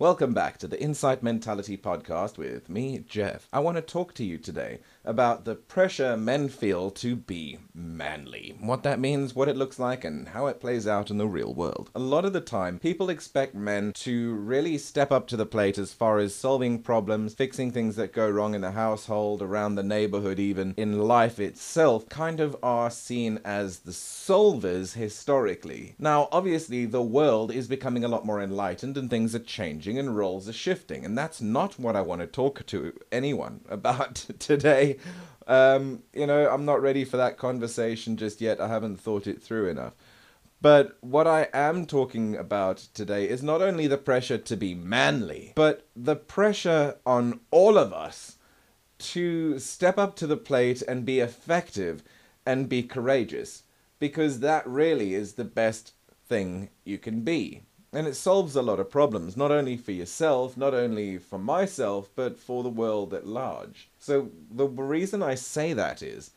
Welcome back to the Insight Mentality podcast with me, Jeff. I want to talk to you today about the pressure men feel to be manly. What that means, what it looks like, and how it plays out in the real world. A lot of the time, people expect men to really step up to the plate as far as solving problems, fixing things that go wrong in the household, around the neighborhood, even in life itself, kind of are seen as the solvers historically. Now, obviously, the world is becoming a lot more enlightened and things are changing and roles are shifting, and that's not what I want to talk to anyone about today. Um, you know, I'm not ready for that conversation just yet. I haven't thought it through enough. But what I am talking about today is not only the pressure to be manly, but the pressure on all of us to step up to the plate and be effective and be courageous. Because that really is the best thing you can be. And it solves a lot of problems, not only for yourself, not only for myself, but for the world at large. So, the reason I say that is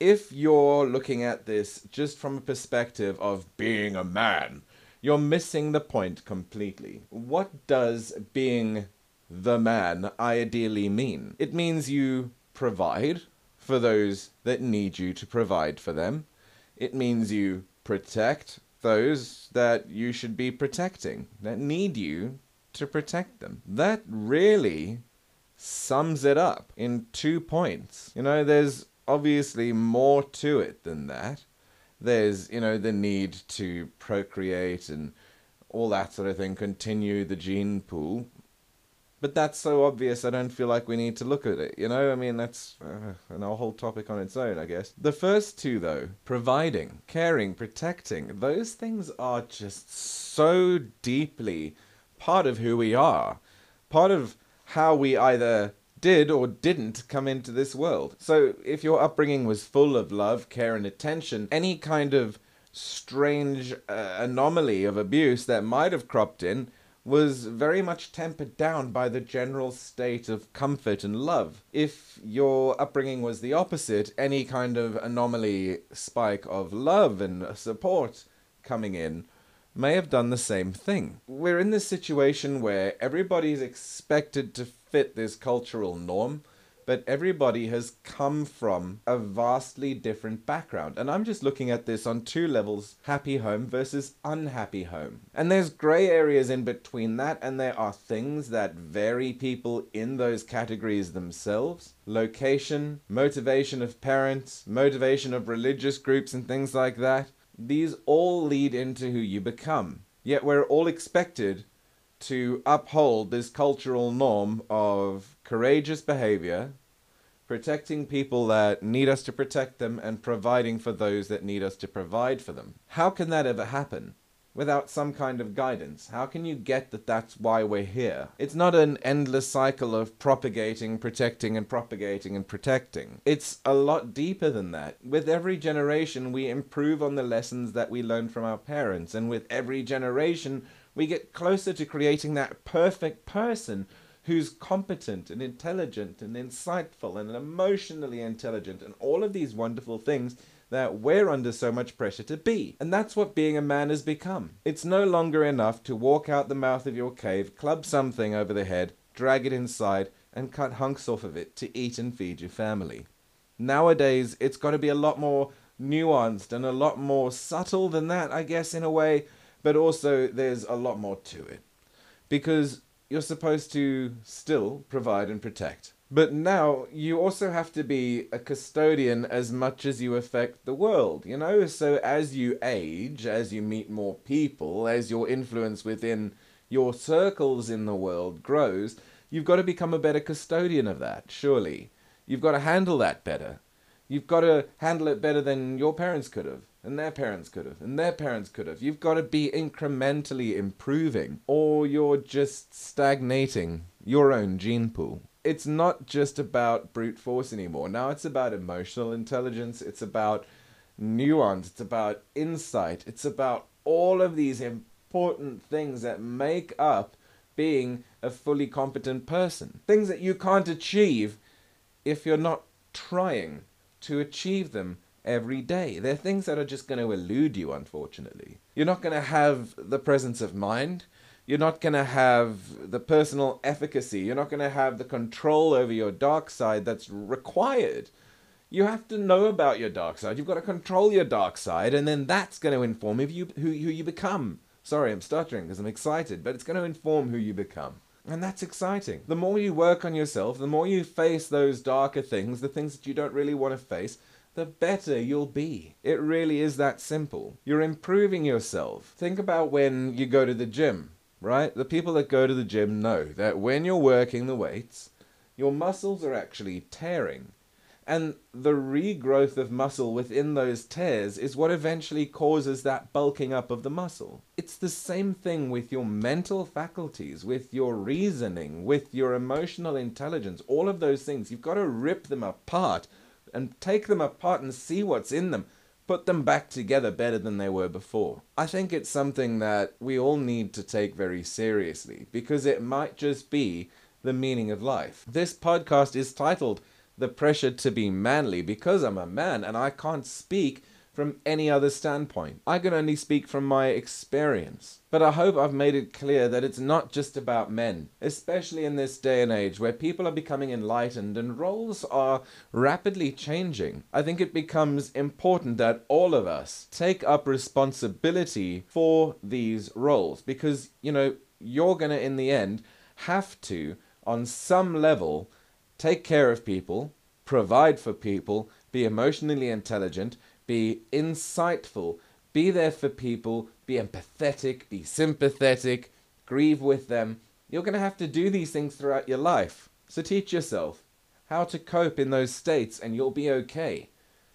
if you're looking at this just from a perspective of being a man, you're missing the point completely. What does being the man ideally mean? It means you provide for those that need you to provide for them. It means you protect those that you should be protecting, that need you to protect them. That really sums it up in two points. You know, there's obviously more to it than that. There's, you know, the need to procreate and all that sort of thing, continue the gene pool. But that's so obvious, I don't feel like we need to look at it, you know? I mean, that's uh, a whole topic on its own, I guess. The first two, though, providing, caring, protecting, those things are just so deeply part of who we are. Part of how we either did or didn't come into this world. So if your upbringing was full of love, care, and attention, any kind of strange uh, anomaly of abuse that might have cropped in was very much tempered down by the general state of comfort and love. If your upbringing was the opposite, any kind of anomaly spike of love and support coming in may have done the same thing. We're in this situation where everybody's expected to fit this cultural norm but everybody has come from a vastly different background. And I'm just looking at this on two levels happy home versus unhappy home. And there's gray areas in between that, and there are things that vary people in those categories themselves location, motivation of parents, motivation of religious groups, and things like that. These all lead into who you become. Yet we're all expected to uphold this cultural norm of courageous behavior, protecting people that need us to protect them, and providing for those that need us to provide for them. How can that ever happen? Without some kind of guidance? How can you get that that's why we're here? It's not an endless cycle of propagating, protecting, and propagating and protecting. It's a lot deeper than that. With every generation, we improve on the lessons that we learned from our parents, and with every generation, we get closer to creating that perfect person who's competent and intelligent and insightful and emotionally intelligent and all of these wonderful things that we're under so much pressure to be. And that's what being a man has become. It's no longer enough to walk out the mouth of your cave, club something over the head, drag it inside, and cut hunks off of it to eat and feed your family. Nowadays, it's got to be a lot more nuanced and a lot more subtle than that, I guess, in a way, but also there's a lot more to it. Because you're supposed to still provide and protect. But now you also have to be a custodian as much as you affect the world, you know? So as you age, as you meet more people, as your influence within your circles in the world grows, you've got to become a better custodian of that, surely. You've got to handle that better. You've got to handle it better than your parents could have and their parents could have, and their parents could have. You've got to be incrementally improving, or you're just stagnating your own gene pool. It's not just about brute force anymore. Now it's about emotional intelligence, it's about nuance, it's about insight, it's about all of these important things that make up being a fully competent person. Things that you can't achieve if you're not trying to achieve them every day. They're things that are just going to elude you, unfortunately. You're not going to have the presence of mind You're not going to have the personal efficacy. You're not going to have the control over your dark side that's required. You have to know about your dark side. You've got to control your dark side, and then that's going to inform you who, who you become. Sorry, I'm stuttering because I'm excited, but it's going to inform who you become. And that's exciting. The more you work on yourself, the more you face those darker things, the things that you don't really want to face, the better you'll be. It really is that simple. You're improving yourself. Think about when you go to the gym, right? The people that go to the gym know that when you're working the weights, your muscles are actually tearing. And the regrowth of muscle within those tears is what eventually causes that bulking up of the muscle. It's the same thing with your mental faculties, with your reasoning, with your emotional intelligence, all of those things. You've got to rip them apart and take them apart and see what's in them. Put them back together better than they were before. I think it's something that we all need to take very seriously because it might just be the meaning of life. This podcast is titled the pressure to be manly because I'm a man and I can't speak from any other standpoint. I can only speak from my experience. But I hope I've made it clear that it's not just about men, especially in this day and age where people are becoming enlightened and roles are rapidly changing. I think it becomes important that all of us take up responsibility for these roles because, you know, you're going to, in the end, have to, on some level, take care of people, provide for people, be emotionally intelligent, be insightful, be there for people, be empathetic, be sympathetic, grieve with them. You're going to have to do these things throughout your life. So teach yourself how to cope in those states and you'll be okay.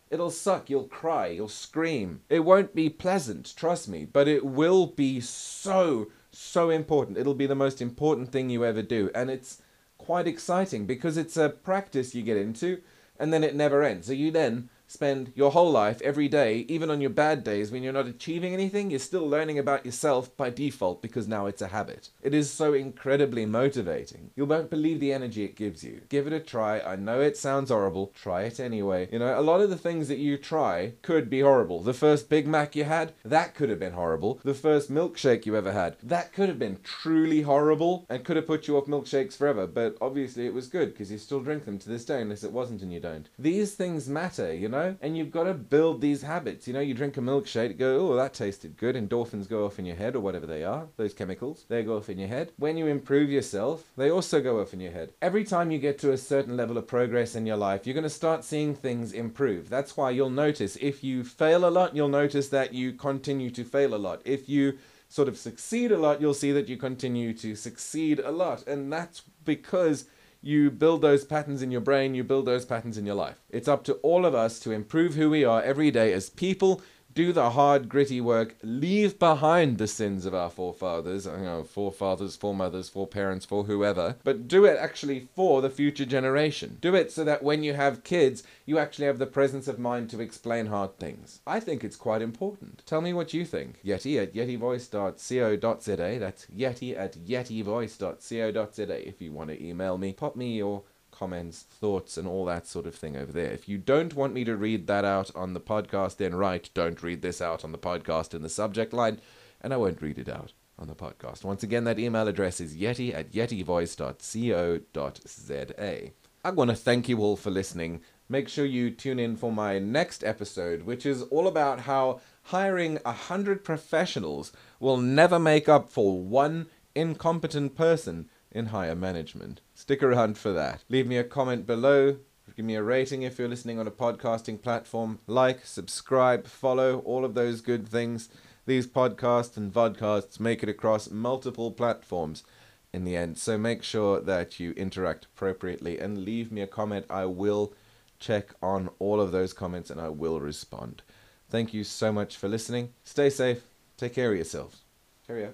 It'll suck, you'll cry, you'll scream. It won't be pleasant, trust me, but it will be so, so important. It'll be the most important thing you ever do. And it's quite exciting because it's a practice you get into and then it never ends. So you then spend your whole life, every day, even on your bad days when you're not achieving anything, you're still learning about yourself by default because now it's a habit. It is so incredibly motivating. You won't believe the energy it gives you. Give it a try. I know it sounds horrible. Try it anyway. You know, a lot of the things that you try could be horrible. The first Big Mac you had, that could have been horrible. The first milkshake you ever had, that could have been truly horrible and could have put you off milkshakes forever. But obviously it was good because you still drink them to this day unless it wasn't and you don't. These things matter, you know? Know? And you've got to build these habits. You know, you drink a milkshake, go, oh, that tasted good. Endorphins go off in your head or whatever they are, those chemicals, they go off in your head. When you improve yourself, they also go off in your head. Every time you get to a certain level of progress in your life, you're going to start seeing things improve. That's why you'll notice if you fail a lot, you'll notice that you continue to fail a lot. If you sort of succeed a lot, you'll see that you continue to succeed a lot. And that's because you build those patterns in your brain, you build those patterns in your life. It's up to all of us to improve who we are every day as people do the hard, gritty work, leave behind the sins of our forefathers, you know, forefathers, foremothers, foreparents, for whoever, but do it actually for the future generation. Do it so that when you have kids, you actually have the presence of mind to explain hard things. I think it's quite important. Tell me what you think. Yeti at yetivoice.co.za. That's Yeti at yetivoice.co.za if you want to email me. Pop me your comments, thoughts, and all that sort of thing over there. If you don't want me to read that out on the podcast, then write, don't read this out on the podcast in the subject line, and I won't read it out on the podcast. Once again, that email address is yeti at yetivoice.co.za. I want to thank you all for listening. Make sure you tune in for my next episode, which is all about how hiring a hundred professionals will never make up for one incompetent person in higher management. Stick around for that. Leave me a comment below. Give me a rating if you're listening on a podcasting platform. Like, subscribe, follow, all of those good things. These podcasts and vodcasts make it across multiple platforms in the end. So make sure that you interact appropriately and leave me a comment. I will check on all of those comments and I will respond. Thank you so much for listening. Stay safe. Take care of yourselves. Cheerio.